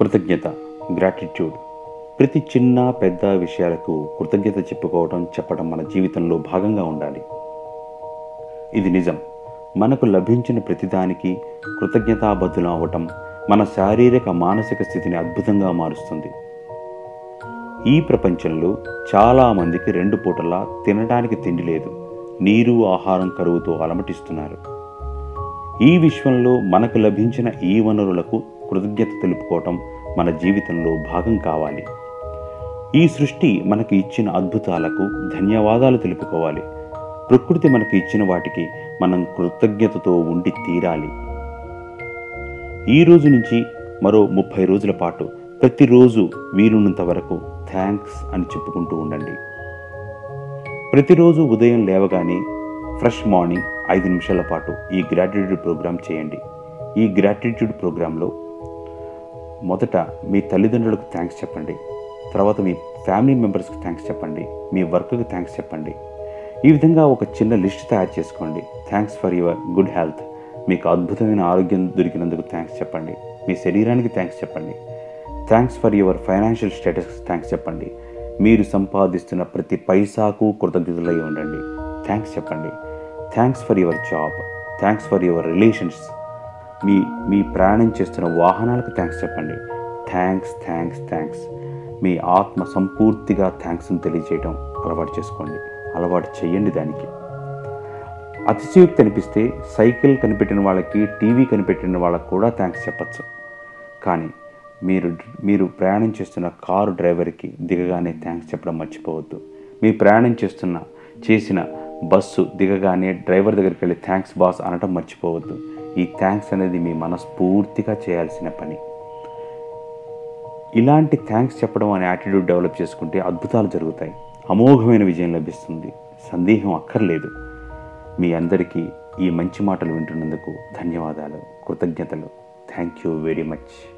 కృతజ్ఞత గ్రాటిట్యూడ్ ప్రతి చిన్న పెద్ద విషయాలకు కృతజ్ఞత చెప్పుకోవడం చెప్పడం మన జీవితంలో భాగంగా ఉండాలి. ఇది నిజం. మనకు లభించిన ప్రతిదానికి కృతజ్ఞతాబద్ధులు అవ్వటం మన శారీరక మానసిక స్థితిని అద్భుతంగా మారుస్తుంది. ఈ ప్రపంచంలో చాలామందికి రెండు పూటలా తినడానికి తిండి లేదు. నీరు ఆహారం కరువుతో అలమటిస్తున్నారు. ఈ విశ్వంలో మనకు లభించిన ఈ వనరులకు కృతజ్ఞత తెలుపుకోవటం మన జీవితంలో భాగం కావాలి. ఈ సృష్టి మనకు ఇచ్చిన అద్భుతాలకు ధన్యవాదాలు తెలుపుకోవాలి. ప్రకృతి మనకు ఇచ్చిన వాటికి మనం కృతజ్ఞతతో ఉండి తీరాలి. ఈ రోజు నుంచి మరో ముప్పై రోజుల పాటు ప్రతిరోజు వీలున్నంత వరకు థ్యాంక్స్ అని చెప్పుకుంటూ ఉండండి. ప్రతిరోజు ఉదయం లేవగానే ఫ్రెష్ మార్నింగ్ ఐదు నిమిషాల పాటు ఈ గ్రాటిట్యూడ్ ప్రోగ్రాం చేయండి. ఈ గ్రాటిట్యూడ్ ప్రోగ్రాంలో మొదట మీ తల్లిదండ్రులకు థ్యాంక్స్ చెప్పండి. తర్వాత మీ ఫ్యామిలీ మెంబర్స్కి థ్యాంక్స్ చెప్పండి. మీ వర్క్కి థ్యాంక్స్ చెప్పండి. ఈ విధంగా ఒక చిన్న లిస్ట్ తయారు చేసుకోండి. Thanks for your good health. మీకు అద్భుతమైన ఆరోగ్యం దొరికినందుకు థ్యాంక్స్ చెప్పండి. మీ శరీరానికి థ్యాంక్స్ చెప్పండి. థ్యాంక్స్ ఫర్ యువర్ ఫైనాన్షియల్ స్టేటస్కి థ్యాంక్స్ చెప్పండి. మీరు సంపాదిస్తున్న ప్రతి పైసాకు కృతజ్ఞతలై ఉండండి. థ్యాంక్స్ చెప్పండి. Thanks for your job. Thanks for your relations. మీ మీ ప్రయాణం చేస్తున్న వాహనాలకు థ్యాంక్స్ చెప్పండి. థ్యాంక్స్ థ్యాంక్స్ థ్యాంక్స్ మీ ఆత్మ సంపూర్తిగా థ్యాంక్స్ని తెలియజేయడం అలవాటు చేసుకోండి. అలవాటు చేయండి దానికి. అతిశయోక్తి అనిపిస్తే సైకిల్ కనిపెట్టిన వాళ్ళకి టీవీ కనిపెట్టిన వాళ్ళకి కూడా థ్యాంక్స్ చెప్పచ్చు. కానీ మీరు మీరు ప్రయాణం చేస్తున్న కారు డ్రైవర్కి దిగగానే థ్యాంక్స్ చెప్పడం మర్చిపోవద్దు. మీ ప్రయాణం చేస్తున్న చేసిన బస్సు దిగగానే డ్రైవర్ దగ్గరికి వెళ్ళి థ్యాంక్స్ బాస్ అనటం మర్చిపోవద్దు. ఈ థ్యాంక్స్ అనేది మీ మనస్ఫూర్తిగా చేయాల్సిన పని. ఇలాంటి థ్యాంక్స్ చెప్పడం అనే యాటిట్యూడ్ డెవలప్ చేసుకుంటే అద్భుతాలు జరుగుతాయి. అమోఘమైన విజయం లభిస్తుంది. సందేహం అక్కర్లేదు. మీ అందరికీ ఈ మంచి మాటలు వింటున్నందుకు ధన్యవాదాలు. కృతజ్ఞతలు. Thank you very much